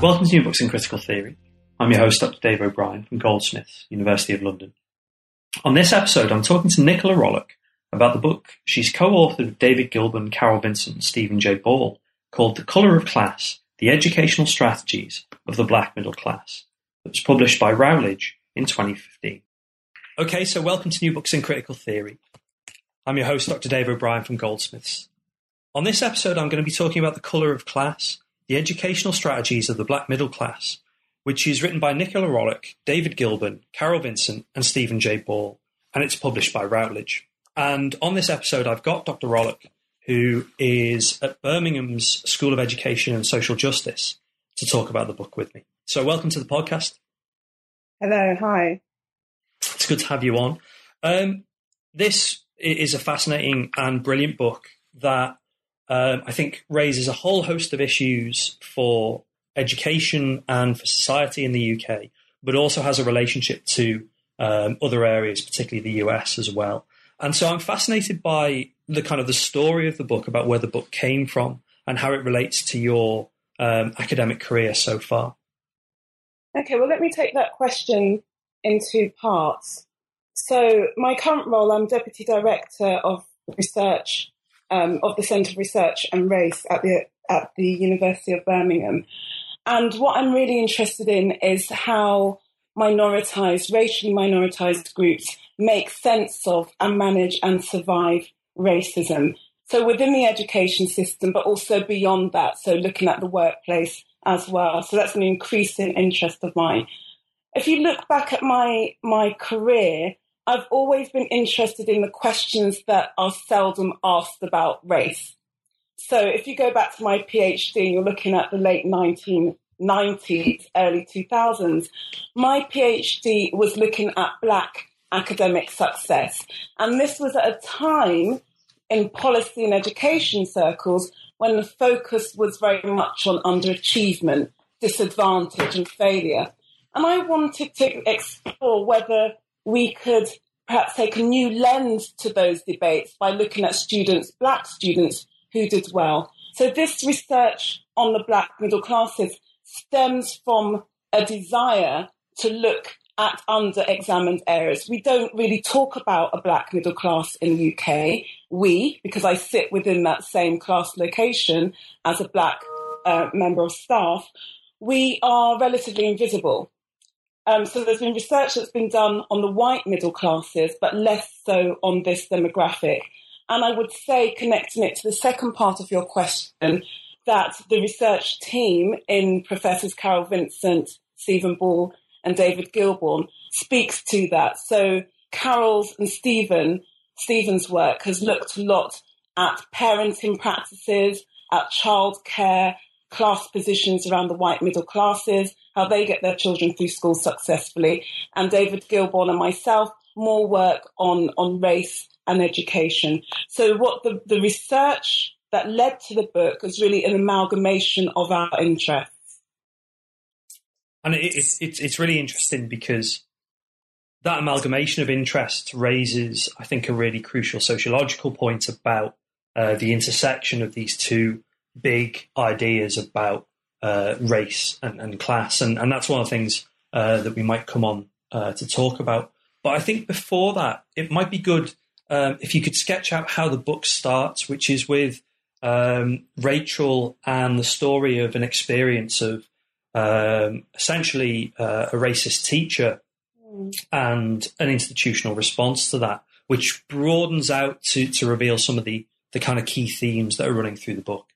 Welcome to New Books in Critical Theory. I'm your host, Dr. Dave O'Brien from Goldsmiths, University of London. On this episode, I'm talking to Nicola Rollock about the book she's co-authored with David Gillborn, Carol Vincent, and Stephen J. Ball called The Colour of Class, The Educational Strategies of the Black Middle Class, that was published by Routledge in 2015. Okay, so welcome to New Books in Critical Theory. I'm your host, Dr. Dave O'Brien from Goldsmiths. On this episode, I'm going to be talking about The Colour of Class, the Educational Strategies of the Black Middle Class, which is written by Nicola Rollock, David Gillborn, Carol Vincent, and Stephen J. Ball, and it's published by Routledge. And on this episode, I've got Dr. Rollock, who is at Birmingham's School of Education and Social Justice, to talk about the book with me. So, welcome to the podcast. Hello, hi. It's good to have you on. Um, this is a fascinating and brilliant book that um, I think raises a whole host of issues for education and for society in the UK, but also has a relationship to um, other areas, particularly the US as well. And so I'm fascinated by the kind of the story of the book about where the book came from and how it relates to your um, academic career so far. Okay, well, let me take that question in two parts. So, my current role, I'm Deputy Director of Research um, of the Centre for Research and Race at the at the University of Birmingham. And what I'm really interested in is how minoritized, racially minoritized groups make sense of and manage and survive racism. So within the education system, but also beyond that. So looking at the workplace as well. So that's an increasing interest of mine. If you look back at my my career, I've always been interested in the questions that are seldom asked about race. So if you go back to my PhD and you're looking at the late 1990s, early 2000s, my PhD was looking at black academic success. And this was at a time in policy and education circles when the focus was very much on underachievement, disadvantage and failure. And I wanted to explore whether we could perhaps take a new lens to those debates by looking at students, black students who did well. So this research on the black middle classes stems from a desire to look at under-examined areas. We don't really talk about a black middle class in the UK. We, because I sit within that same class location as a black uh, member of staff, we are relatively invisible. Um, so there's been research that's been done on the white middle classes, but less so on this demographic. And I would say, connecting it to the second part of your question, that the research team in Professors Carol Vincent, Stephen Ball, and David Gillborn speaks to that. So Carol's and Stephen, Stephen's work has looked a lot at parenting practices, at childcare, class positions around the white middle classes, how they get their children through school successfully. And David Gillborn and myself, more work on, on race and education. So what the, the research that led to the book is really an amalgamation of our interests. And it, it, it's, it's really interesting because that amalgamation of interests raises, I think, a really crucial sociological point about uh, the intersection of these two big ideas about uh, race and, and, class, and, and that's one of the things uh, that we might come on uh, to talk about. But I think before that, it might be good um, if you could sketch out how the book starts, which is with um, Rachel and the story of an experience of um, essentially uh, a racist teacher and an institutional response to that, which broadens out to, to reveal some of the, the kind of key themes that are running through the book.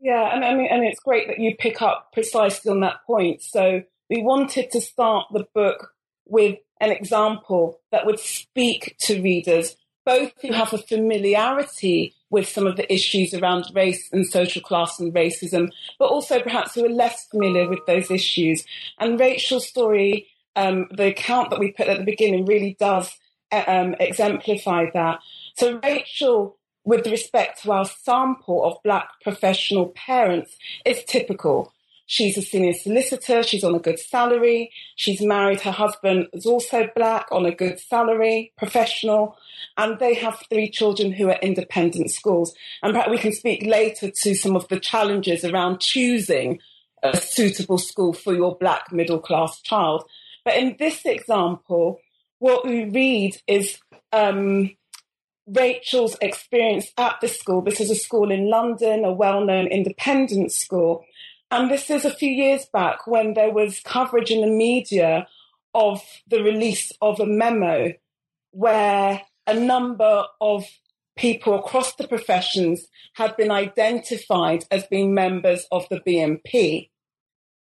Yeah, and I mean, and it's great that you pick up precisely on that point. So we wanted to start the book with an example that would speak to readers both who have a familiarity with some of the issues around race and social class and racism, but also perhaps who are less familiar with those issues. And Rachel's story, um, the account that we put at the beginning, really does uh, um, exemplify that. So Rachel with respect to our sample of black professional parents is typical. She's a senior solicitor. She's on a good salary. She's married. Her husband is also black on a good salary, professional. And they have three children who are independent schools. And perhaps we can speak later to some of the challenges around choosing a suitable school for your black middle class child. But in this example, what we read is um, Rachel's experience at the school. This is a school in London, a well known independent school. And this is a few years back when there was coverage in the media of the release of a memo where a number of people across the professions had been identified as being members of the BNP.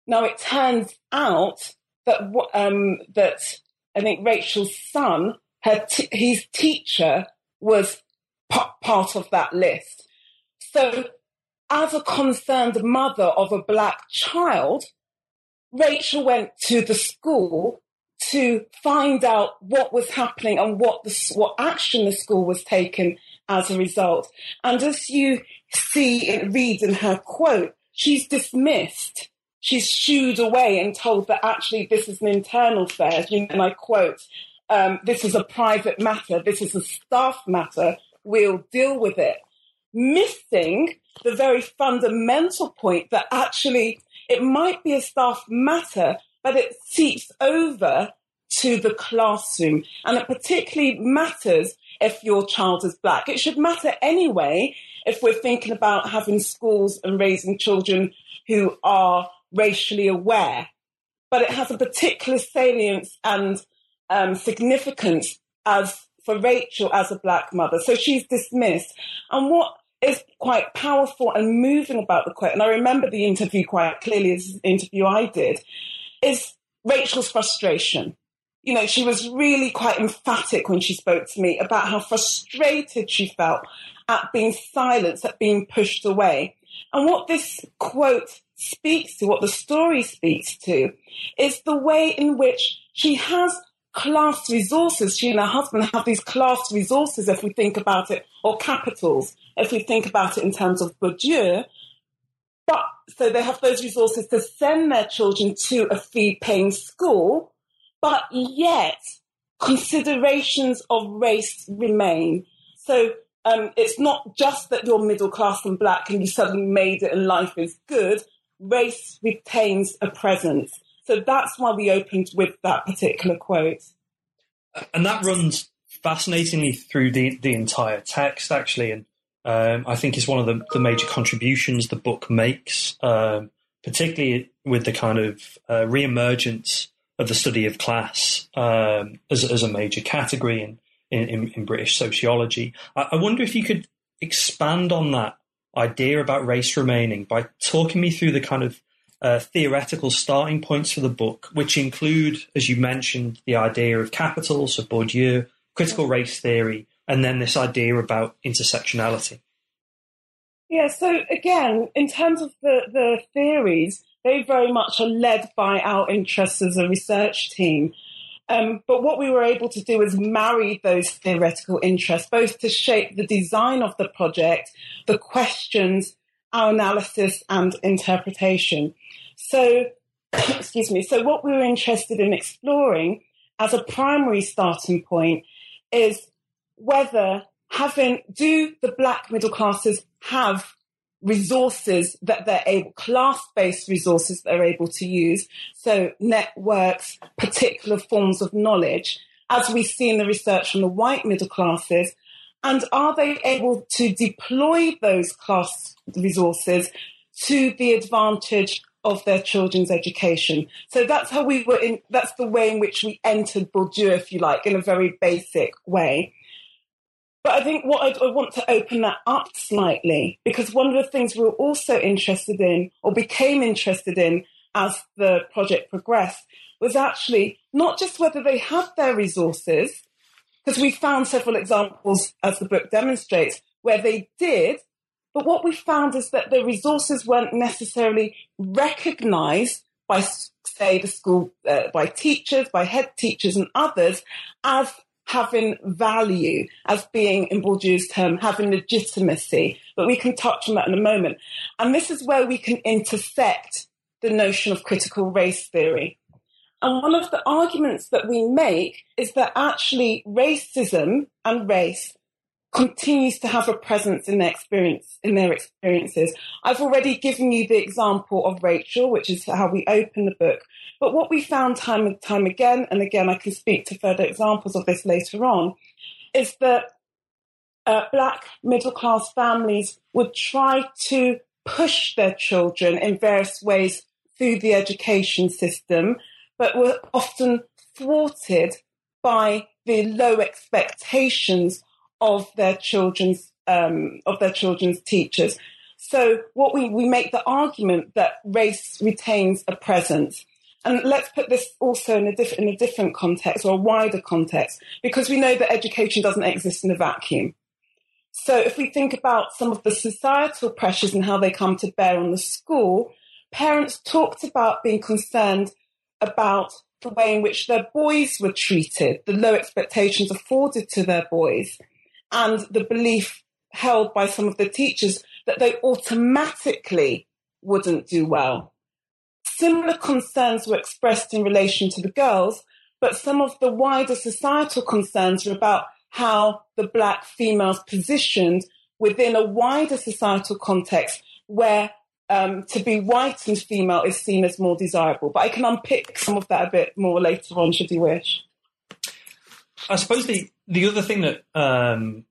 Now it turns out that um, that I think Rachel's son, her t- his teacher, was p- part of that list. So as a concerned mother of a black child, Rachel went to the school to find out what was happening and what the, what action the school was taking as a result. And as you see it reads in her quote, she's dismissed. She's shooed away and told that actually this is an internal affair. And I quote, um, this is a private matter. This is a staff matter. We'll deal with it. Missing the very fundamental point that actually it might be a staff matter, but it seeps over to the classroom. And it particularly matters if your child is black. It should matter anyway if we're thinking about having schools and raising children who are racially aware. But it has a particular salience and um, significance as for Rachel as a black mother. So she's dismissed. And what is quite powerful and moving about the quote, and I remember the interview quite clearly an interview I did, is Rachel's frustration. You know, she was really quite emphatic when she spoke to me about how frustrated she felt at being silenced, at being pushed away. And what this quote speaks to, what the story speaks to, is the way in which she has class resources. She and her husband have these class resources, if we think about it, or capitals, if we think about it in terms of Bourdieu. But so they have those resources to send their children to a fee paying school, but yet considerations of race remain. So um, it's not just that you're middle class and black and you suddenly made it and life is good. Race retains a presence. So that's why we opened with that particular quote. And that runs fascinatingly through the, the entire text, actually. And um, I think it's one of the, the, major contributions the book makes, um, particularly with the kind of uh, re-emergence of the study of class um, as, as, a major category in, in, in British sociology. I, I wonder if you could expand on that idea about race remaining by talking me through the kind of uh, theoretical starting points for the book, which include, as you mentioned, the idea of capital, so Bourdieu, critical race theory, and then this idea about intersectionality. Yeah, so again, in terms of the, the theories, they very much are led by our interests as a research team. Um, but what we were able to do is marry those theoretical interests, both to shape the design of the project, the questions, our analysis, and interpretation. So, excuse me. So, what we were interested in exploring as a primary starting point is whether having do the black middle classes have resources that they're able class-based resources they're able to use so networks particular forms of knowledge as we see in the research from the white middle classes and are they able to deploy those class resources to the advantage of their children's education. So that's how we were in, that's the way in which we entered Bourdieu, if you like, in a very basic way. But I think what I'd, I want to open that up slightly, because one of the things we were also interested in, or became interested in as the project progressed, was actually not just whether they had their resources, because we found several examples, as the book demonstrates, where they did. But what we found is that the resources weren't necessarily recognized by, say, the school, uh, by teachers, by head teachers and others as having value, as being, in Bourdieu's term, having legitimacy. But we can touch on that in a moment. And this is where we can intersect the notion of critical race theory. And one of the arguments that we make is that actually racism and race continues to have a presence in their experience in their experiences. I've already given you the example of Rachel, which is how we open the book. But what we found time and time again, and again I can speak to further examples of this later on, is that uh, black middle class families would try to push their children in various ways through the education system but were often thwarted by the low expectations of their children's um, of their children's teachers. So what we, we make the argument that race retains a presence. And let's put this also in a, diff- in a different context or a wider context, because we know that education doesn't exist in a vacuum. So if we think about some of the societal pressures and how they come to bear on the school, parents talked about being concerned about the way in which their boys were treated, the low expectations afforded to their boys, and the belief held by some of the teachers that they automatically wouldn't do well. Similar concerns were expressed in relation to the girls, but some of the wider societal concerns were about how the black females positioned within a wider societal context where um, to be white and female is seen as more desirable. But I can unpick some of that a bit more later on, should you wish. I suppose the the other thing that um,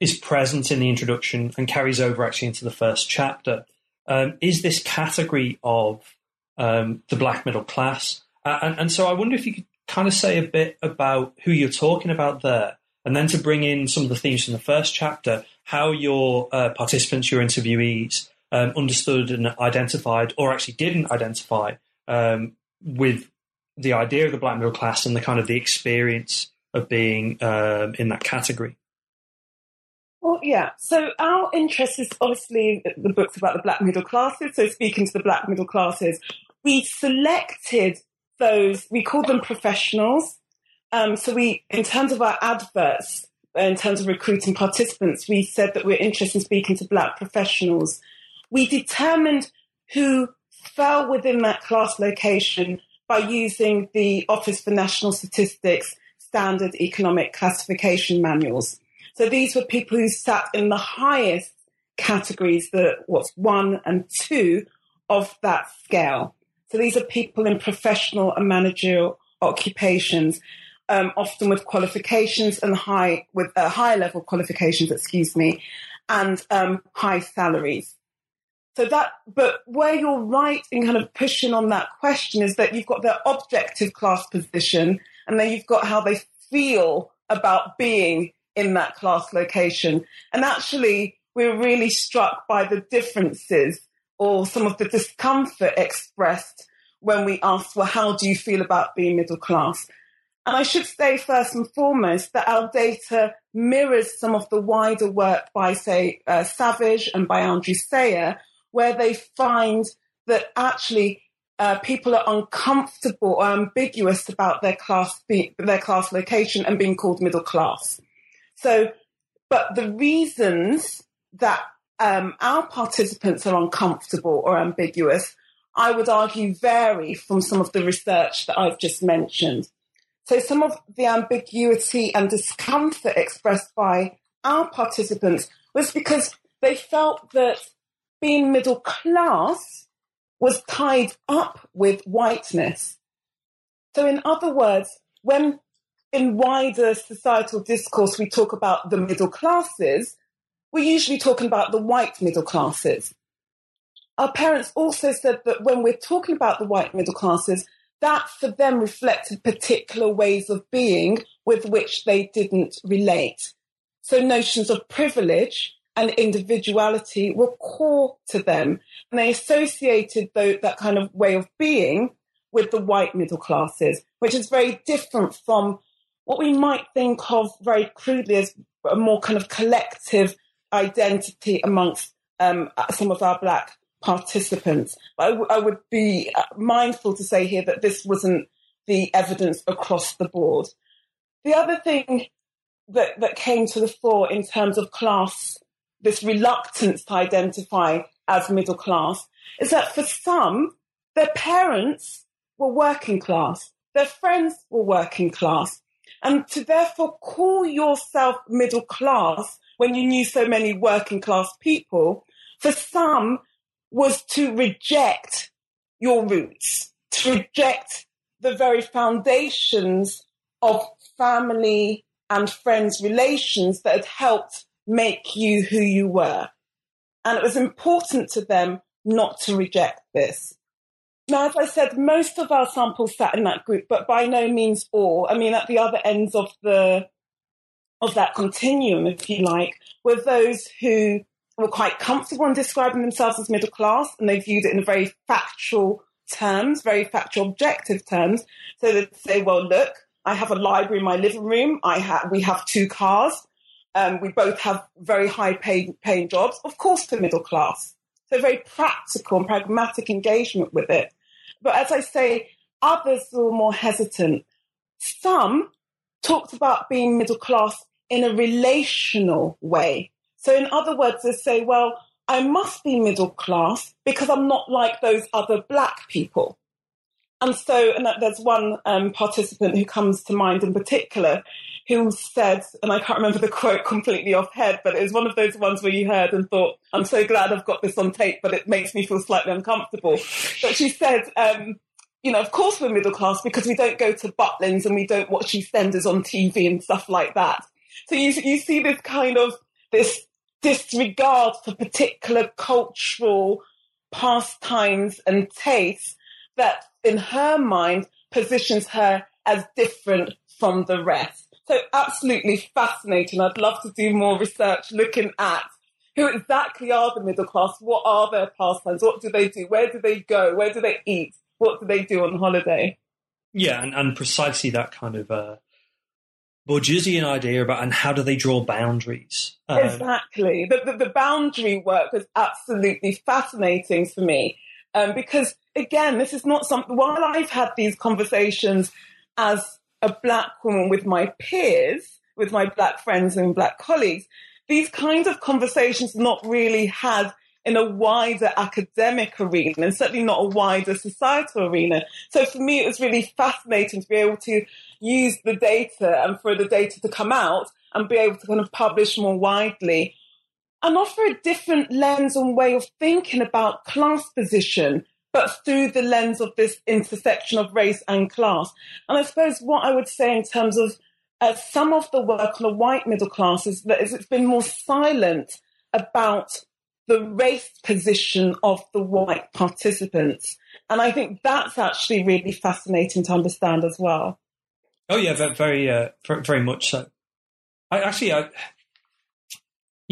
is present in the introduction and carries over actually into the first chapter um, is this category of um, the black middle class, uh, and, and so I wonder if you could kind of say a bit about who you're talking about there, and then to bring in some of the themes from the first chapter, how your uh, participants, your interviewees, um, understood and identified, or actually didn't identify um, with the idea of the black middle class and the kind of the experience of being um, in that category. Well, yeah. So our interest is obviously the books about the black middle classes. So speaking to the black middle classes, we selected those. We called them professionals. Um, so we, in terms of our adverts, in terms of recruiting participants, we said that we're interested in speaking to black professionals we determined who fell within that class location by using the Office for National Statistics standard economic classification manuals. So these were people who sat in the highest categories, the what's one and two of that scale. So these are people in professional and managerial occupations, um, often with qualifications and high with uh, high level qualifications, excuse me, and um, high salaries. So that, but where you're right in kind of pushing on that question is that you've got the objective class position and then you've got how they feel about being in that class location. And actually, we're really struck by the differences or some of the discomfort expressed when we ask, well, how do you feel about being middle class? And I should say first and foremost that our data mirrors some of the wider work by, say, uh, Savage and by Andrew Sayer, where they find that actually uh, people are uncomfortable or ambiguous about their class be- their class location and being called middle class. So, but the reasons that um, our participants are uncomfortable or ambiguous, I would argue, vary from some of the research that I've just mentioned. So, some of the ambiguity and discomfort expressed by our participants was because they felt that being middle class was tied up with whiteness. So, in other words, when in wider societal discourse we talk about the middle classes, we're usually talking about the white middle classes. Our parents also said that when we're talking about the white middle classes, that for them reflected particular ways of being with which they didn't relate. So notions of privilege and individuality were core to them. And they associated the, that kind of way of being with the white middle classes, which is very different from what we might think of very crudely as a more kind of collective identity amongst um, some of our black participants. I, w- I would be uh, mindful to say here that this wasn't the evidence across the board. The other thing that, that came to the fore in terms of class, this reluctance to identify as middle class, is that for some, their parents were working class, their friends were working class, and to therefore call yourself middle class when you knew so many working class people, for some was to reject your roots, to reject the very foundations of family and friends relations that had helped make you who you were. And it was important to them not to reject this. Now, as I said, most of our samples sat in that group, but by no means all. I mean, at the other ends of the of that continuum, if you like, were those who were quite comfortable in describing themselves as middle class, and they viewed it in very factual terms, very factual, objective terms. So they'd say, "Well, look, I have a library in my living room. I have we have two cars. Um, we both have very high pay, paying jobs. Of course, the middle class. So very practical and pragmatic engagement with it. But as I say, others were more hesitant. Some talked about being middle class in a relational way. So in other words, they say, well, I must be middle class because I'm not like those other black people. And so, and there's one um, participant who comes to mind in particular who said, and I can't remember the quote completely off head, but it was one of those ones where you heard and thought, I'm so glad I've got this on tape, but it makes me feel slightly uncomfortable. But she said, um, you know, of course we're middle class because we don't go to Butlins and we don't watch EastEnders on TV and stuff like that. So you, you see this kind of, this disregard for particular cultural pastimes and tastes that in her mind positions her as different from the rest. So absolutely fascinating. I'd love to do more research looking at who exactly are the middle class, what are their pastimes, what do they do, where do they go, where do they eat, what do they do on holiday. Yeah, and, and precisely that kind of uh, Bourdieusian idea about and how do they draw boundaries. Um, exactly. The, the, the, boundary work was absolutely fascinating for me um, because again, this is not something, while I've had these conversations as a black woman with my peers, with my black friends and black colleagues, these kinds of conversations not really had in a wider academic arena and certainly not a wider societal arena. So for me, it was really fascinating to be able to use the data and for the data to come out and be able to kind of publish more widely and offer a different lens and way of thinking about class position but through the lens of this intersection of race and class. And I suppose what I would say in terms of uh, some of the work on the white middle class is that it's been more silent about the race position of the white participants. And I think that's actually really fascinating to understand as well. Oh yeah, very, uh, very much so. I actually, I,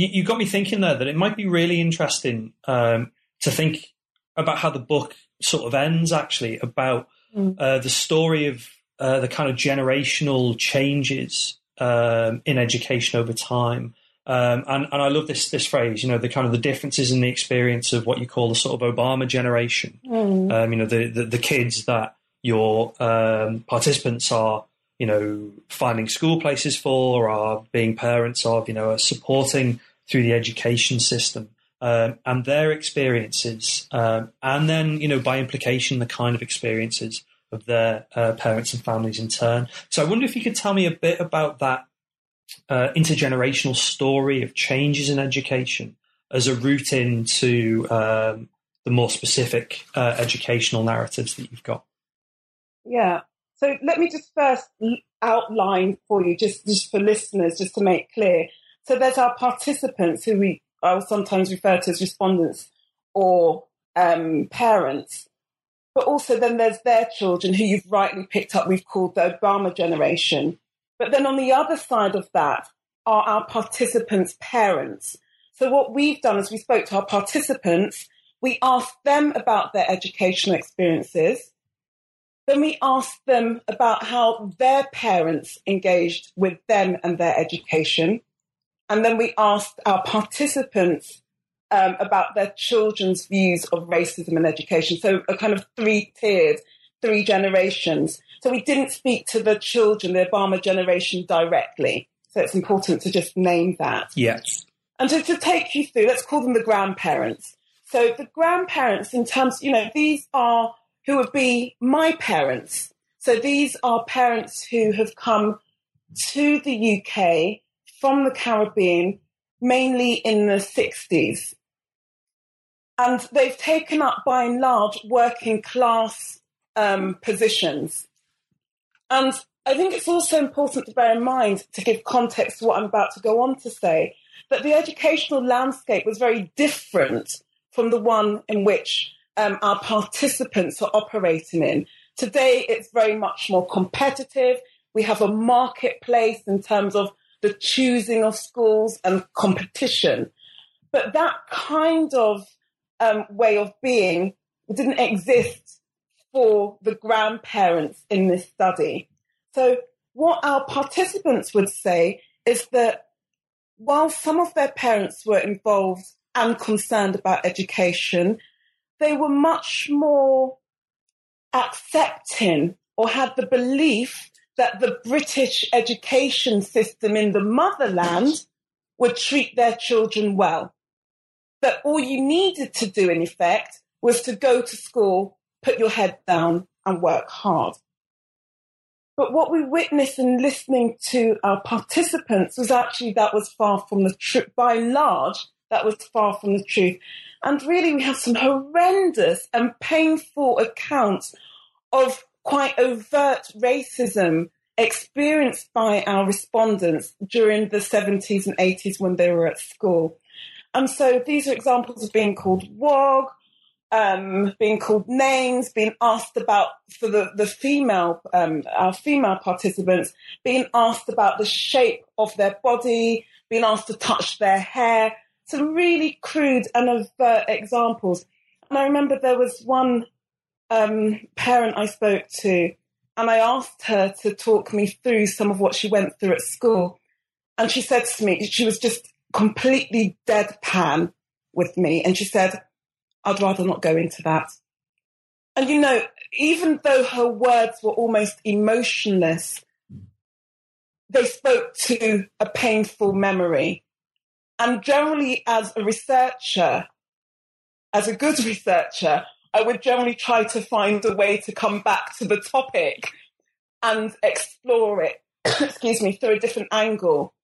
you, you, got me thinking there that it might be really interesting um, to think about how the book sort of ends actually about mm. uh, the story of uh, the kind of generational changes um, in education over time. Um, and, and I love this this phrase, you know, the kind of the differences in the experience of what you call the sort of Obama generation. Mm. Um, you know, the, the, the kids that your um, participants are, you know, finding school places for, or are being parents of, you know, are supporting through the education system um, and their experiences, um, and then you know by implication the kind of experiences of their uh, parents and families in turn. So I wonder if you could tell me a bit about that uh, intergenerational story of changes in education as a route into um, the more specific uh, educational narratives that you've got. Yeah. So let me just first outline for you, just, just for listeners, just to make clear. So there's our participants who we I will sometimes refer to as respondents or um, parents. But also then there's their children who you've rightly picked up, we've called the Obama generation. But then on the other side of that are our participants' parents. So what we've done is we spoke to our participants, we asked them about their educational experiences, Then we asked them about how their parents engaged with them and their education. And then we asked our participants um, about their children's views of racism and education. So a kind of three tiered, three generations. So we didn't speak to the children, the Obama generation directly. So it's important to just name that. Yes. And to, to take you through, let's call them the grandparents. So the grandparents, in terms, you know, these are who would be my parents. So these are parents who have come to the UK from the Caribbean, mainly in the 60s. And they've taken up, by and large, working class um, positions. And I think it's also important to bear in mind, to give context to what I'm about to go on to say, that the educational landscape was very different from the one in which um, our participants are operating in. Today, it's very much more competitive. We have a marketplace in terms of the choosing of schools and competition. But that kind of um, way of being didn't exist for the grandparents in this study. So, what our participants would say is that while some of their parents were involved and concerned about education, they were much more accepting or had the belief that the British education system in the motherland would treat their children well. That all you needed to do, in effect, was to go to school, put your head down, and work hard. But what we witnessed in listening to our participants was actually that was far from the truth. By and large, that was far from the truth. And really, we have some horrendous and painful accounts of quite overt racism experienced by our respondents during the 70s and 80s when they were at school. And so these are examples of being called WOG, um, being called names, being asked about for the, the female, um, our female participants, being asked about the shape of their body, being asked to touch their hair, some really crude and overt examples. And I remember there was one um, parent I spoke to, and I asked her to talk me through some of what she went through at school. And she said to me, she was just completely deadpan with me. And she said, I'd rather not go into that. And you know, even though her words were almost emotionless, they spoke to a painful memory. And generally, as a researcher, as a good researcher, I would generally try to find a way to come back to the topic and explore it, excuse me, through a different angle.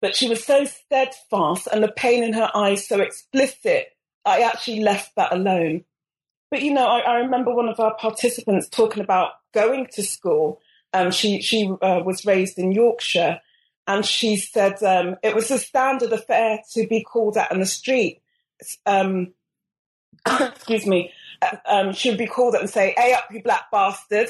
But she was so steadfast and the pain in her eyes so explicit, I actually left that alone. But you know, I, I remember one of our participants talking about going to school. Um, she she uh, was raised in Yorkshire, and she said um, it was a standard affair to be called out in the street. Um, excuse me. Uh, um, she would be called out and say, "Hey up, you black bastard,"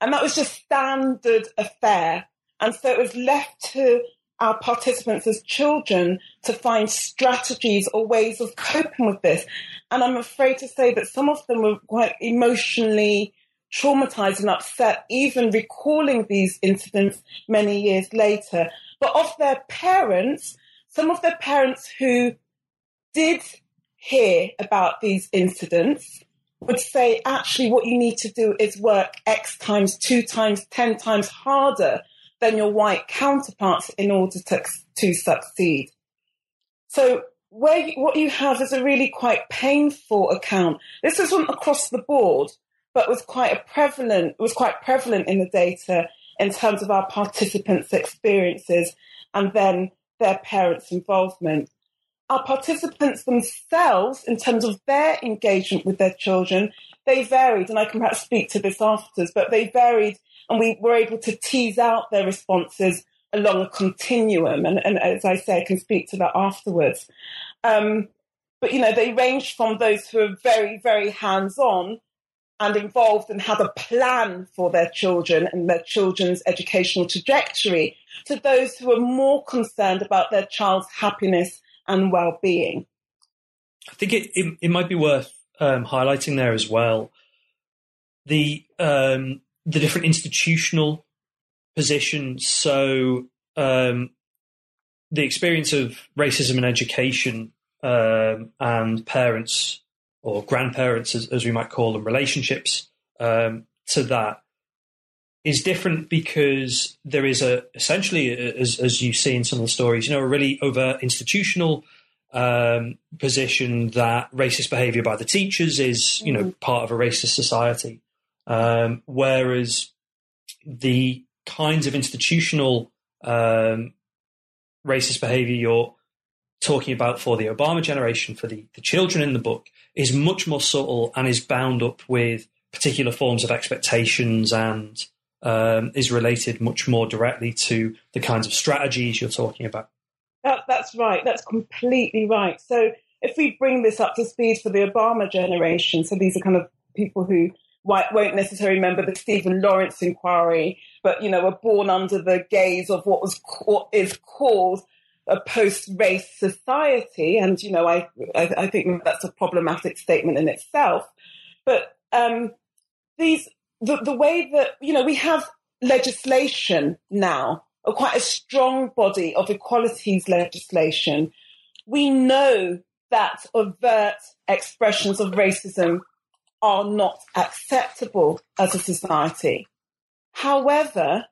and that was just standard affair. And so it was left to our participants as children to find strategies or ways of coping with this. And I'm afraid to say that some of them were quite emotionally traumatized and upset, even recalling these incidents many years later but of their parents, some of their parents who did hear about these incidents would say, actually, what you need to do is work X times, two times, 10 times harder than your white counterparts in order to, to succeed. So where you, what you have is a really quite painful account. This isn't across the board, but was quite a prevalent, was quite prevalent in the data in terms of our participants' experiences and then their parents' involvement. Our participants themselves, in terms of their engagement with their children, they varied, and I can perhaps speak to this afterwards, but they varied, and we were able to tease out their responses along a continuum. And, and as I say, I can speak to that afterwards. Um, but, you know, they ranged from those who are very, very hands on and involved and had a plan for their children and their children's educational trajectory to those who are more concerned about their child's happiness and well-being. I think it, it, it might be worth um, highlighting there as well the um, the different institutional positions. So um, the experience of racism in education um, and parents or grandparents, as, as, we might call them, relationships um, to that is different because there is a essentially, as, as you see in some of the stories, you know, a really over institutional um, position that racist behaviour by the teachers is, you know, mm-hmm. part of a racist society, um, whereas the kinds of institutional um, racist behaviour you're talking about for the Obama generation, for the, the children in the book, is much more subtle and is bound up with particular forms of expectations and um, is related much more directly to the kinds of strategies you're talking about. That, that's right. That's completely right. So if we bring this up to speed for the Obama generation, so these are kind of people who won't necessarily remember the Stephen Lawrence inquiry, but you know were born under the gaze of what was what is called a post-race society, and you know I I, I think that's a problematic statement in itself. But um, these the the way that you know we have legislation now, a quite a strong body of equalities legislation. We know that overt expressions of racism are not acceptable as a society. However,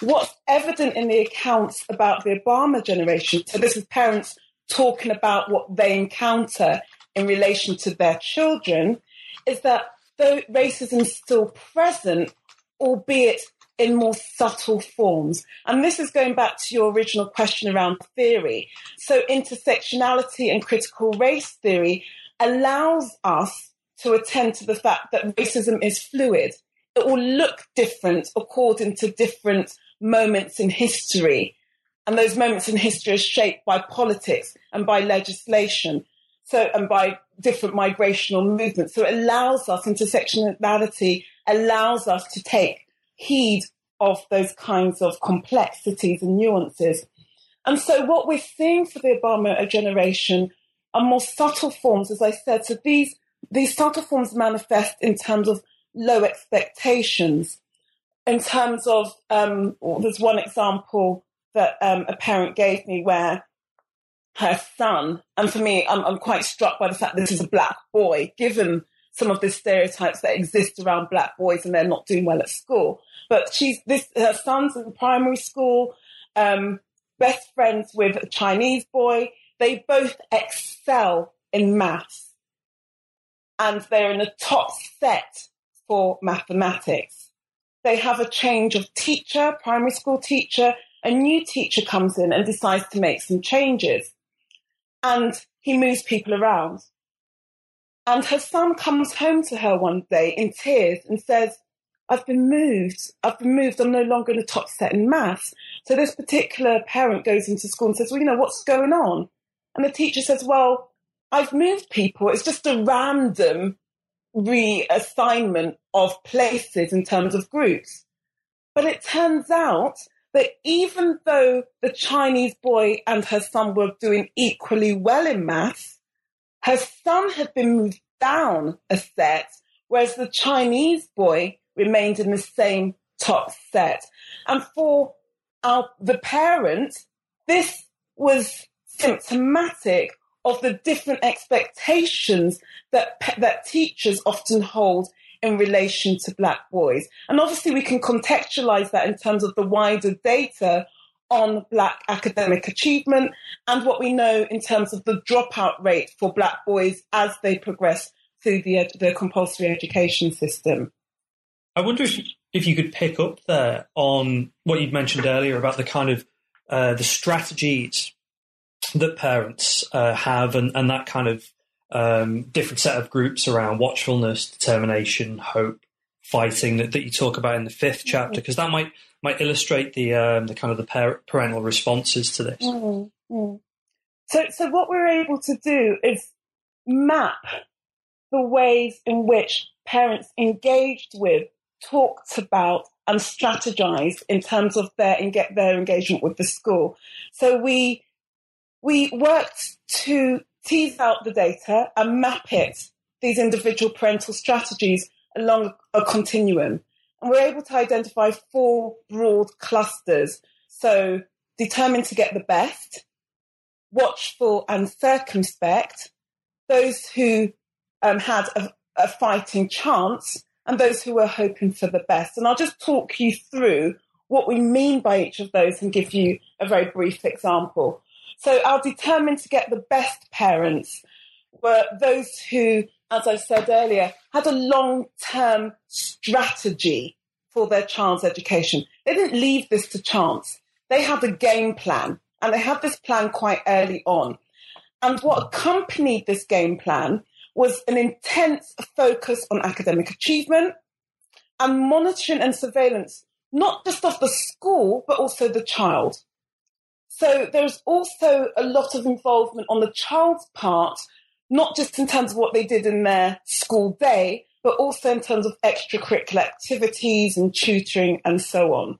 what's evident in the accounts about the Obama generation, so this is parents talking about what they encounter in relation to their children, is that though racism is still present, albeit in more subtle forms. And this is going back to your original question around theory. So intersectionality and critical race theory allows us to attend to the fact that racism is fluid. It will look different according to different moments in history. And those moments in history are shaped by politics and by legislation. So, and by different migrational movements. So it allows us, intersectionality allows us to take heed of those kinds of complexities and nuances. And so what we're seeing for the Obama generation are more subtle forms, as I said. So these these subtle forms manifest in terms of low expectations. In terms of, um, there's one example that um, a parent gave me where her son, and for me, I'm, I'm quite struck by the fact that this is a black boy, given some of the stereotypes that exist around black boys and they're not doing well at school. But she's this, her son's in primary school, um, best friends with a Chinese boy. They both excel in maths and they're in the top set for mathematics. They have a change of teacher, primary school teacher, a new teacher comes in and decides to make some changes. And he moves people around. And her son comes home to her one day in tears and says, I've been moved. I've been moved. I'm no longer in the top set in maths. So this particular parent goes into school and says, well, you know, what's going on? And the teacher says, well, I've moved people. It's just a random reassignment of places in terms of groups. But it turns out that even though the Chinese boy and her son were doing equally well in maths, her son had been moved down a set, whereas the Chinese boy remained in the same top set. And for our, the parent, this was symptomatic of the different expectations that that teachers often hold in relation to black boys. And obviously we can contextualize that in terms of the wider data on black academic achievement and what we know in terms of the dropout rate for black boys as they progress through the, the compulsory education system. I wonder if, if you could pick up there on what you'd mentioned earlier about the kind of uh, the strategies that parents uh, have and, and that kind of um, different set of groups around watchfulness, determination, hope, fighting that, that you talk about in the fifth mm-hmm. chapter, because that might might illustrate the um, the kind of the par- parental responses to this. Mm-hmm. So, so what we're able to do is map the ways in which parents engaged with, talked about, and strategized in terms of their and get their engagement with the school. So we we worked to tease out the data and map it, these individual parental strategies, along a continuum. And we're able to identify four broad clusters. So determined to get the best, watchful and circumspect, those who um, had a, a fighting chance, and those who were hoping for the best. And I'll just talk you through what we mean by each of those and give you a very brief example. So, our determined to get the best parents were those who, as I said earlier, had a long term strategy for their child's education. They didn't leave this to chance. They had a game plan, and they had this plan quite early on. And what accompanied this game plan was an intense focus on academic achievement and monitoring and surveillance, not just of the school, but also the child. So there's also a lot of involvement on the child's part, not just in terms of what they did in their school day, but also in terms of extracurricular activities and tutoring and so on.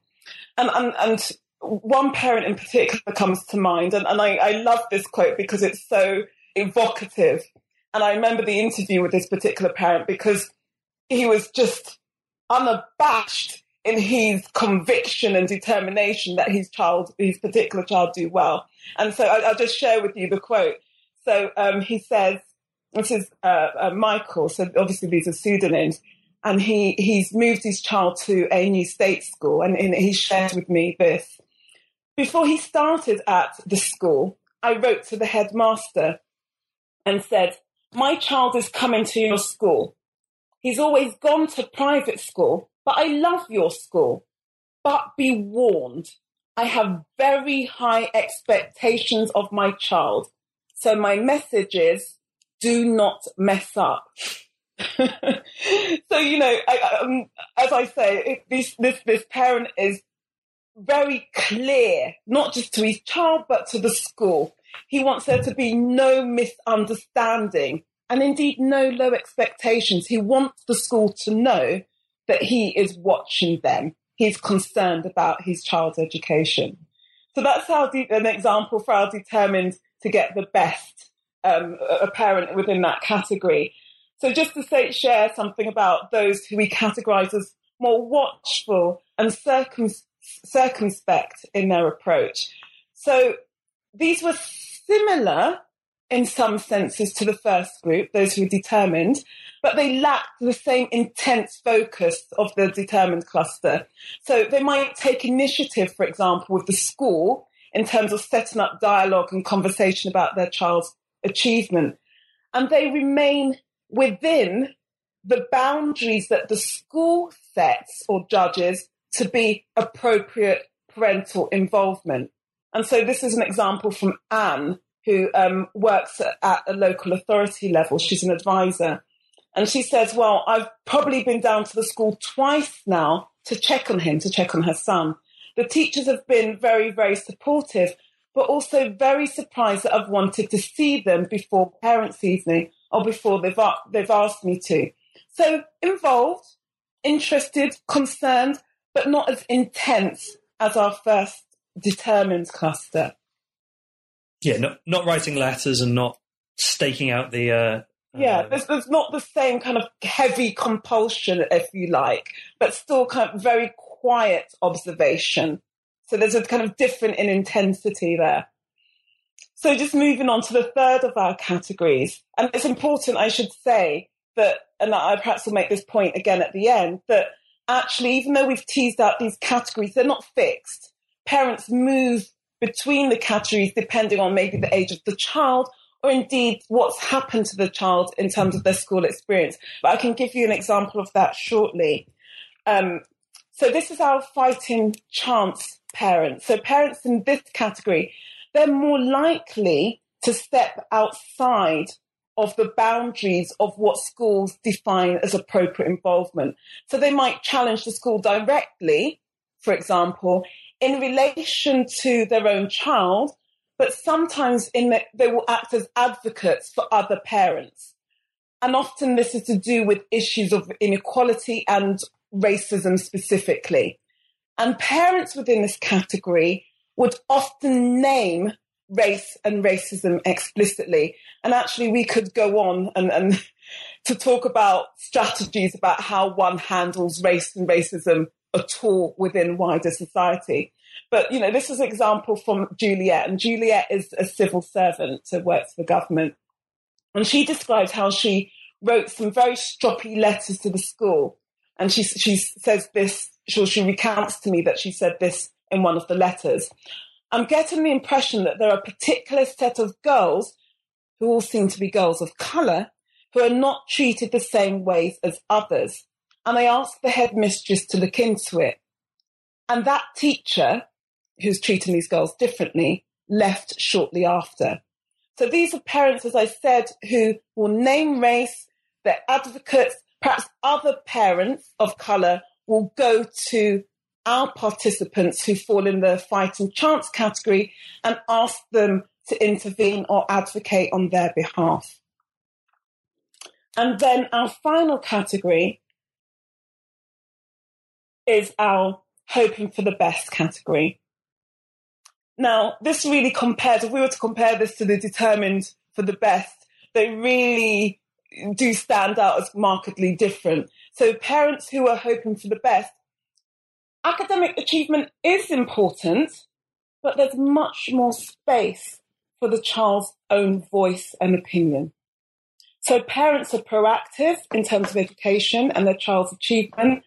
And, and, and one parent in particular comes to mind, and, and I, I love this quote because it's so evocative. And I remember the interview with this particular parent because he was just unabashed in his conviction and determination that his child, his particular child, do well. And so I, will just share with you the quote. So um, he says, "This is uh, uh, Michael." So obviously these are pseudonyms, and he he's moved his child to a new state school, and, and he shared with me this. Before he started at the school, I wrote to the headmaster and said, "My child is coming to your school. He's always gone to private school." But I love your school. But be warned, I have very high expectations of my child. So my message is do not mess up. so, you know, I, um, as I say, this, this, this parent is very clear, not just to his child, but to the school. He wants there to be no misunderstanding and indeed no low expectations. He wants the school to know that he is watching them. He's concerned about his child's education. So that's how de- an example for how determined to get the best um, a parent within that category. So just to say, share something about those who we categorize as more watchful and circum- circumspect in their approach. So these were similar in some senses to the first group, those who were determined, but they lack the same intense focus of the determined cluster. So they might take initiative, for example, with the school in terms of setting up dialogue and conversation about their child's achievement. And they remain within the boundaries that the school sets or judges to be appropriate parental involvement. And so this is an example from Anne, who um, works at a local authority level. She's an advisor. And she says, Well, I've probably been down to the school twice now to check on him, to check on her son. The teachers have been very, very supportive, but also very surprised that I've wanted to see them before parents' evening or before they've, they've asked me to. So involved, interested, concerned, but not as intense as our first determined cluster. Yeah, not, not writing letters and not staking out the uh, yeah, um, there's, there's not the same kind of heavy compulsion, if you like, but still kind of very quiet observation. So there's a kind of different in intensity there. So just moving on to the third of our categories, and it's important, I should say, that, and I perhaps will make this point again at the end, that actually, even though we've teased out these categories, they're not fixed. Parents move between the categories depending on maybe the age of the child or indeed what's happened to the child in terms of their school experience. But I can give you an example of that shortly. Um, so this is our fighting chance parents. So parents in this category, they're more likely to step outside of the boundaries of what schools define as appropriate involvement. So they might challenge the school directly, for example, in relation to their own child, but sometimes in the, they will act as advocates for other parents. And often this is to do with issues of inequality and racism specifically. And parents within this category would often name race and racism explicitly. And actually, we could go on and, and to talk about strategies about how one handles race and racism at all within wider society. But, you know, this is an example from Juliet, and Juliet is a civil servant, who works for government. And she describes how she wrote some very stroppy letters to the school. And she, she says this, she, she recounts to me that she said this in one of the letters. I'm getting the impression that there are a particular set of girls who all seem to be girls of colour who are not treated the same ways as others. And I asked the headmistress to look into it. And that teacher, who's treating these girls differently, left shortly after. So these are parents, as I said, who will name race, they're advocates, perhaps other parents of colour will go to our participants who fall in the fighting chance category and ask them to intervene or advocate on their behalf. And then our final category is our hoping for the best category. Now, this really compares, if we were to compare this to the determined for the best, they really do stand out as markedly different. So parents who are hoping for the best, academic achievement is important, but there's much more space for the child's own voice and opinion. So parents are proactive in terms of education and their child's achievement.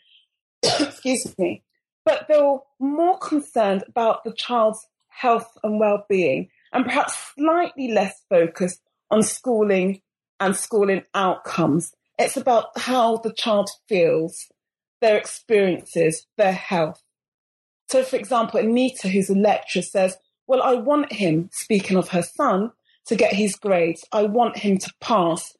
Excuse me. But they're more concerned about the child's health and well-being and perhaps slightly less focused on schooling and schooling outcomes. It's about how the child feels, their experiences, their health. So, for example, Anita, who's a lecturer, says, Well, I want him, speaking of her son, to get his grades. I want him to pass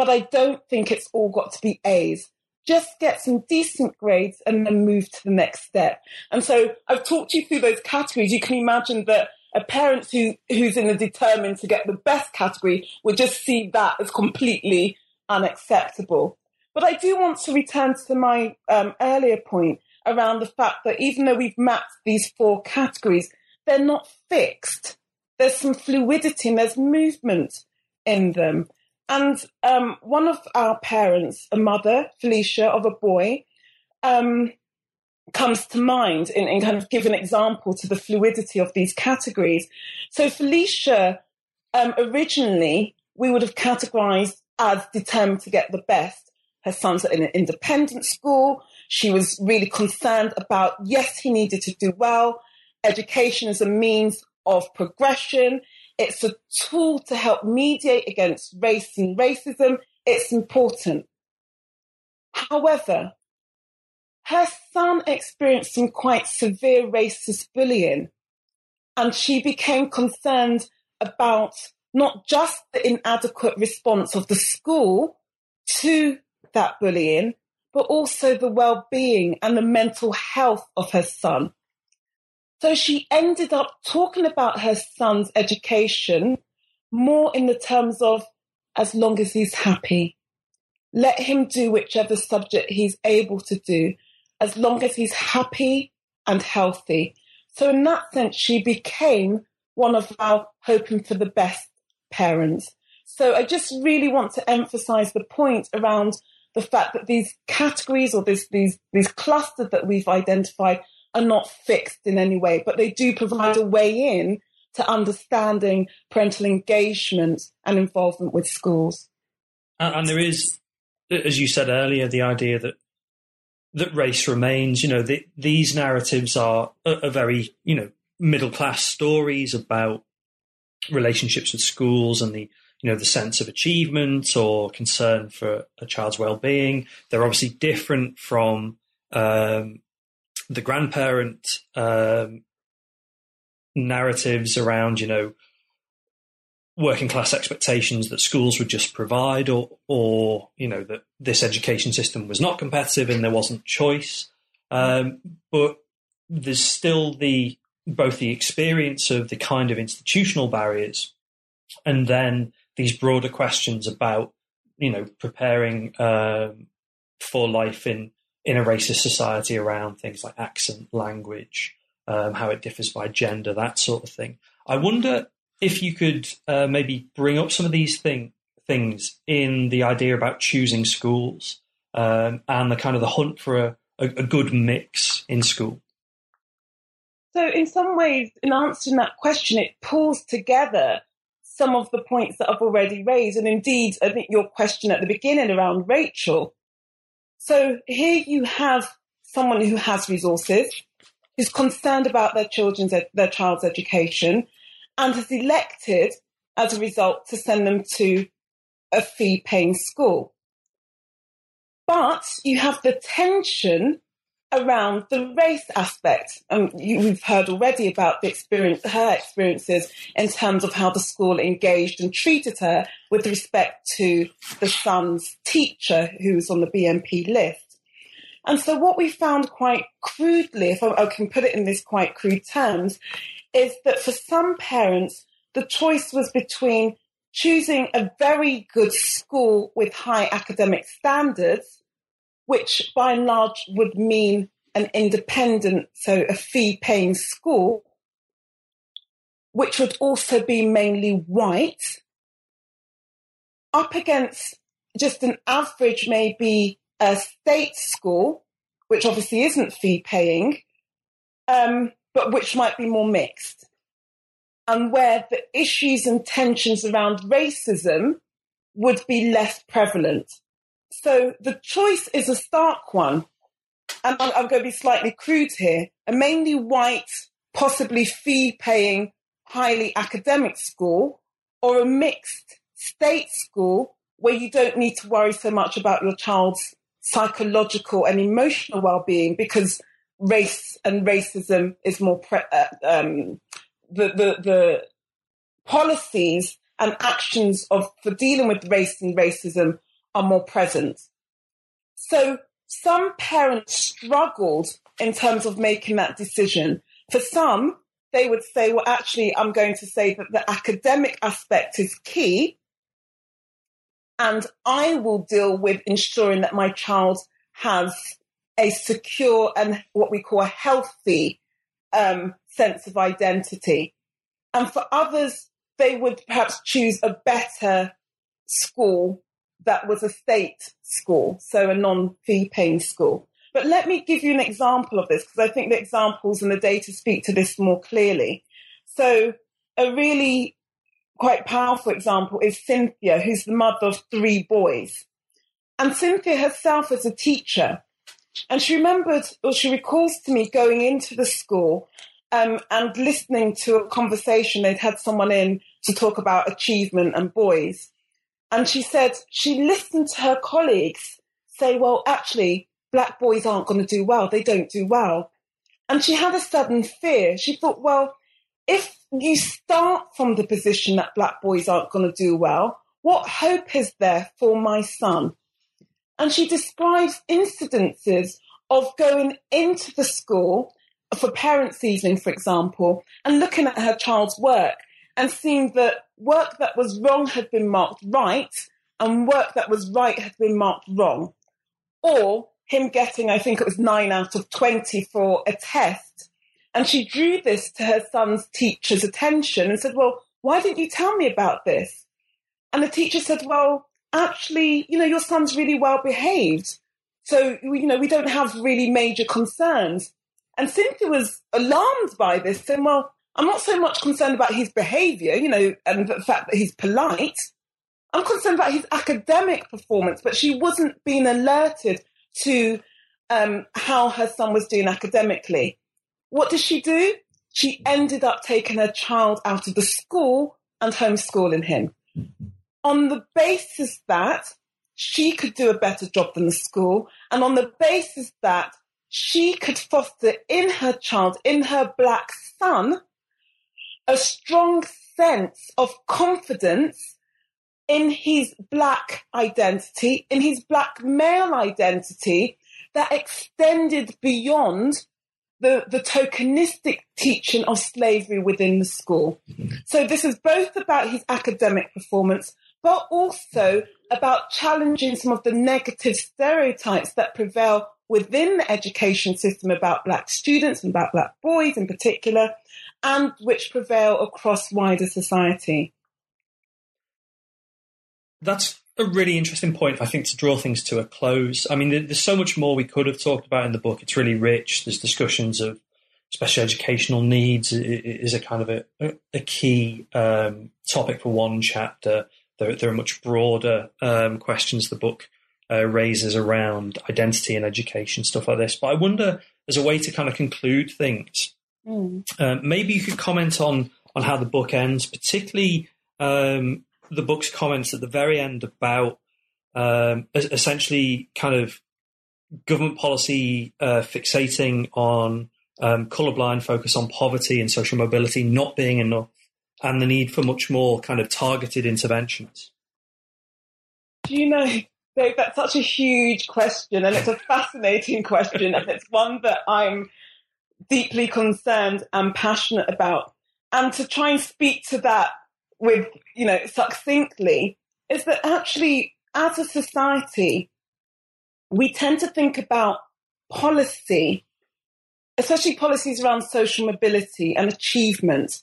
but I don't think it's all got to be A's. Just get some decent grades and then move to the next step. And so I've talked you through those categories. You can imagine that a parent who, who's in the determined to get the best category would just see that as completely unacceptable. But I do want to return to my um, earlier point around the fact that even though we've mapped these four categories, they're not fixed. There's some fluidity and there's movement in them. And um, one of our parents, a mother, Felicia, of a boy, um, comes to mind in, in kind of give an example to the fluidity of these categories. So Felicia, um, originally, we would have categorized as determined to get the best. Her son's in an independent school. She was really concerned about, yes, he needed to do well. Education is a means of progression. It's a tool to help mediate against race and racism. It's important. However, her son experienced some quite severe racist bullying, and she became concerned about not just the inadequate response of the school to that bullying, but also the well being and the mental health of her son. So she ended up talking about her son's education more in the terms of as long as he's happy, let him do whichever subject he's able to do, as long as he's happy and healthy. So in that sense, she became one of our hoping for the best parents. So I just really want to emphasize the point around the fact that these categories or this, these, these clusters that we've identified are not fixed in any way, but they do provide a way in to understanding parental engagement and involvement with schools. And, and there is, as you said earlier, the idea that that race remains. You know, the, these narratives are, are very, you know, middle class stories about relationships with schools and the you know the sense of achievement or concern for a child's well-being. They're obviously different from um, the grandparent um, narratives around, you know, working class expectations that schools would just provide, or, or you know, that this education system was not competitive and there wasn't choice. Um, but there's still the both the experience of the kind of institutional barriers, and then these broader questions about, you know, preparing um, for life in in a racist society around things like accent, language, um, how it differs by gender, that sort of thing. I wonder if you could uh, maybe bring up some of these thing, things in the idea about choosing schools um, and the kind of the hunt for a, a, a good mix in school? So, in some ways, in answering that question, it pulls together some of the points that I've already raised. And indeed, I think your question at the beginning around Rachel. So, here you have someone who has resources, who's concerned about their children's their child's education, and has elected as a result to send them to a fee paying school. But you have the tension around the race aspect. Um, you, we've heard already about the experience, her experiences in terms of how the school engaged and treated her with respect to the son's teacher who was on the BNP list. And so what we found quite crudely, if I, I can put it in this quite crude terms, is that for some parents, the choice was between choosing a very good school with high academic standards which by and large would mean an independent, so a fee paying school, which would also be mainly white, up against just an average, maybe a state school, which obviously isn't fee paying, um, but which might be more mixed. And where the issues and tensions around racism would be less prevalent. So the choice is a stark one. And I'm, I'm going to be slightly crude here. A mainly white, possibly fee paying, highly academic school or a mixed state school where you don't need to worry so much about your child's psychological and emotional well-being because race and racism is more pre- uh, um, the, the the policies and actions of for dealing with race and racism are more present. So some parents struggled in terms of making that decision. For some, they would say, well, actually, I'm going to say that the academic aspect is key. And I will deal with ensuring that my child has a secure and what we call a healthy um, sense of identity. And for others, they would perhaps choose a better school that was a state school, so a non-fee paying school. But let me give you an example of this because I think the examples and the data speak to this more clearly. So a really quite powerful example is Cynthia, who's the mother of three boys. And Cynthia herself is a teacher. And she remembered, or she recalls to me going into the school um, and listening to a conversation. They'd had someone in to talk about achievement and boys. And she said she listened to her colleagues say, well, actually, black boys aren't going to do well. They don't do well. And she had a sudden fear. She thought, well, if you start from the position that black boys aren't going to do well, what hope is there for my son? And she describes incidences of going into the school for parents' evening, for example, and looking at her child's work and seeing that work that was wrong had been marked right and work that was right had been marked wrong. Or him getting, I think it was nine out of 20 for a test. And she drew this to her son's teacher's attention and said, Well, why didn't you tell me about this? And the teacher said, Well, actually, you know, your son's really well behaved. So, you know, we don't have really major concerns. And Cynthia was alarmed by this, saying, Well, I'm not so much concerned about his behavior, you know, and the fact that he's polite. I'm concerned about his academic performance, but she wasn't being alerted to um, how her son was doing academically. What did she do? She ended up taking her child out of the school and homeschooling him. On the basis that she could do a better job than the school, and on the basis that she could foster in her child, in her black son, a strong sense of confidence in his black identity, in his black male identity that extended beyond the, the tokenistic teaching of slavery within the school. So this is both about his academic performance, but also about challenging some of the negative stereotypes that prevail within the education system about black students and about black boys in particular, and which prevail across wider society. that's a really interesting point, I think, to draw things to a close. I mean, there's so much more we could have talked about in the book. It's really rich. There's discussions of special educational needs is a kind of a, a key um, topic for one chapter. There, there are much broader um, questions the book uh, raises around identity and education, stuff like this. But I wonder, as a way to kind of conclude things, mm. uh, maybe you could comment on on how the book ends, particularly um, the book's comments at the very end about um, essentially kind of government policy uh, fixating on um, colorblind focus on poverty and social mobility not being enough, and the need for much more kind of targeted interventions? Do you know, Dave, that's such a huge question, and it's a fascinating question, and it's one that I'm deeply concerned and passionate about. And to try and speak to that with, you know, succinctly, is that actually, as a society, we tend to think about policy especially policies around social mobility and achievement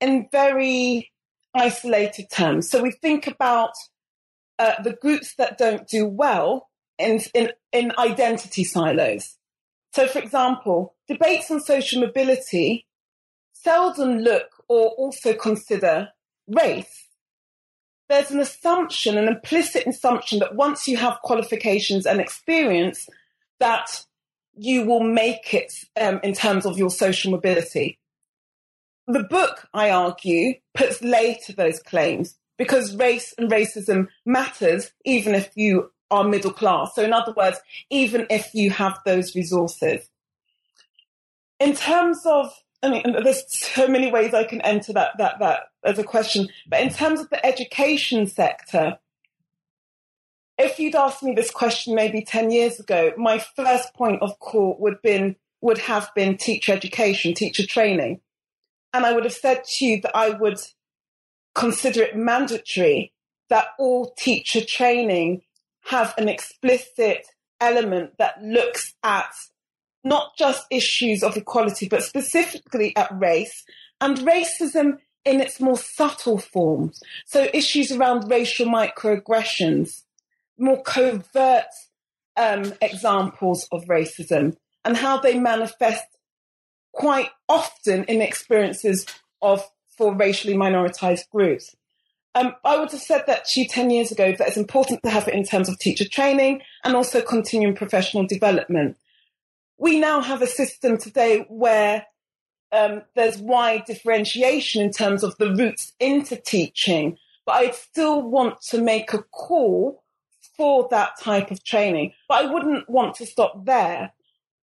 in very isolated terms. So we think about uh, the groups that don't do well in, in, in identity silos. So, for example, debates on social mobility seldom look or also consider race. There's an assumption, an implicit assumption that once you have qualifications and experience, that you will make it um, in terms of your social mobility. The book, I argue, puts lay to those claims because race and racism matters even if you are middle class. So, in other words, even if you have those resources. In terms of, I mean, there's so many ways I can enter that that that as a question, but in terms of the education sector, if you'd asked me this question maybe 10 years ago, my first point of call would been would have been teacher education, teacher training. And I would have said to you that I would consider it mandatory that all teacher training have an explicit element that looks at not just issues of equality, but specifically at race and racism in its more subtle forms. So issues around racial microaggressions, more covert um, examples of racism and how they manifest quite often in experiences of for racially minoritized groups. Um, I would have said that to you 10 years ago that it's important to have it in terms of teacher training and also continuing professional development. We now have a system today where um, there's wide differentiation in terms of the routes into teaching, but I still want to make a call for that type of training. But I wouldn't want to stop there.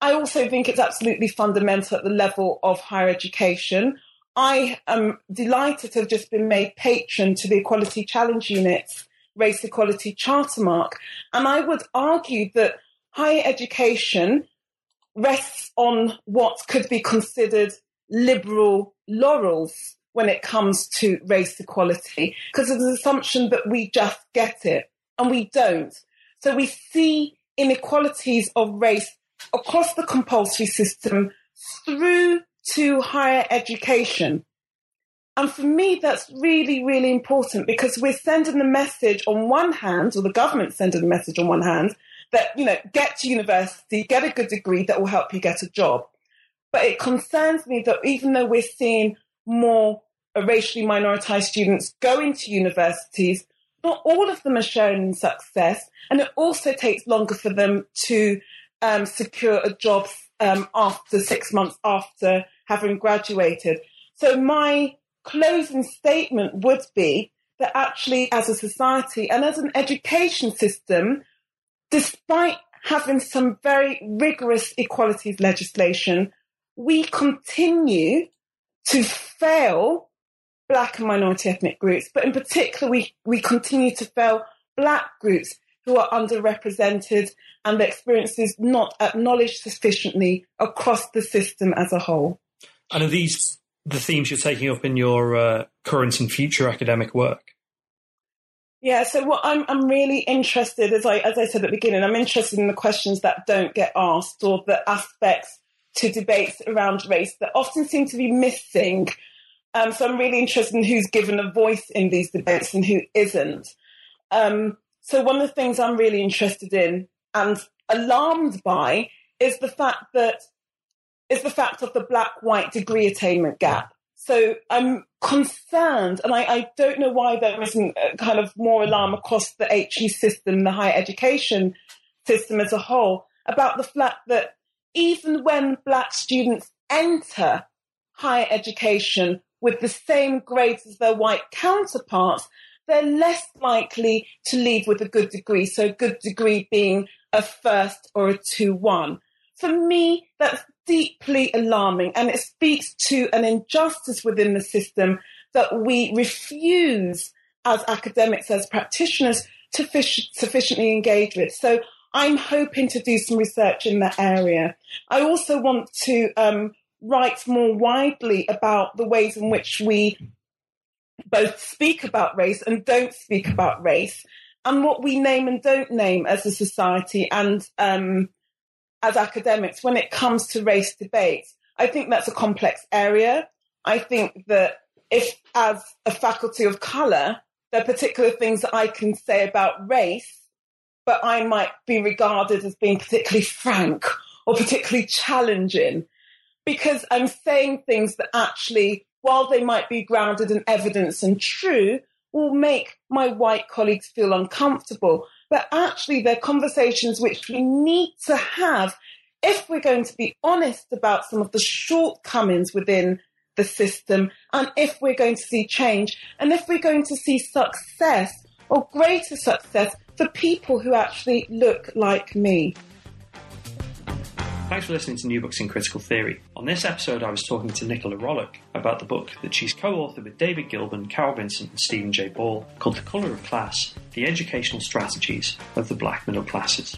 I also think it's absolutely fundamental at the level of higher education. I am delighted to have just been made patron to the Equality Challenge Unit's Race Equality Charter Mark. And I would argue that higher education rests on what could be considered liberal laurels when it comes to race equality, because of the assumption that we just get it and we don't. So we see inequalities of race across the compulsory system through to higher education. And for me, that's really, really important because we're sending the message on one hand, or the government sending the message on one hand, that, you know, get to university, get a good degree that will help you get a job. But it concerns me that even though we're seeing more racially minoritized students going to universities, not all of them are showing success, and it also takes longer for them to um, secure a job um, after six months after having graduated. So my closing statement would be that actually, as a society and as an education system, despite having some very rigorous equalities legislation, we continue to fail black and minority ethnic groups, but in particular, we, we continue to fail black groups who are underrepresented and their experiences not acknowledged sufficiently across the system as a whole. And are these the themes you're taking up in your uh, current and future academic work? Yeah, so what I'm I'm really interested, as I as I said at the beginning, I'm interested in the questions that don't get asked or the aspects to debates around race that often seem to be missing um, so I'm really interested in who's given a voice in these debates and who isn't. Um, so one of the things I'm really interested in and alarmed by is the fact that is the fact of the black-white degree attainment gap. So I'm concerned, and I, I, don't know why there isn't kind of more alarm across the HE system, the higher education system as a whole, about the fact that even when black students enter higher education with the same grades as their white counterparts, they're less likely to leave with a good degree. So a good degree being a first or a 2-1. For me, that's deeply alarming and it speaks to an injustice within the system that we refuse as academics, as practitioners, to fish, sufficiently engage with. So I'm hoping to do some research in that area. I also want to um, write more widely about the ways in which we both speak about race and don't speak about race, and what we name and don't name as a society and um, as academics when it comes to race debates. I think that's a complex area. I think that if, as a faculty of colour, there are particular things that I can say about race but I might be regarded as being particularly frank or particularly challenging because I'm saying things that actually, while they might be grounded in evidence and true, will make my white colleagues feel uncomfortable. But actually, they're conversations which we need to have if we're going to be honest about some of the shortcomings within the system and if we're going to see change and if we're going to see success or greater success for people who actually look like me. Thanks for listening to New Books in Critical Theory. On this episode, I was talking to Nicola Rollock about the book that she's co authored with David Gillborn, Carol Vincent, and Stephen J. Ball called The Colour of Class The Educational Strategies of the Black Middle Classes.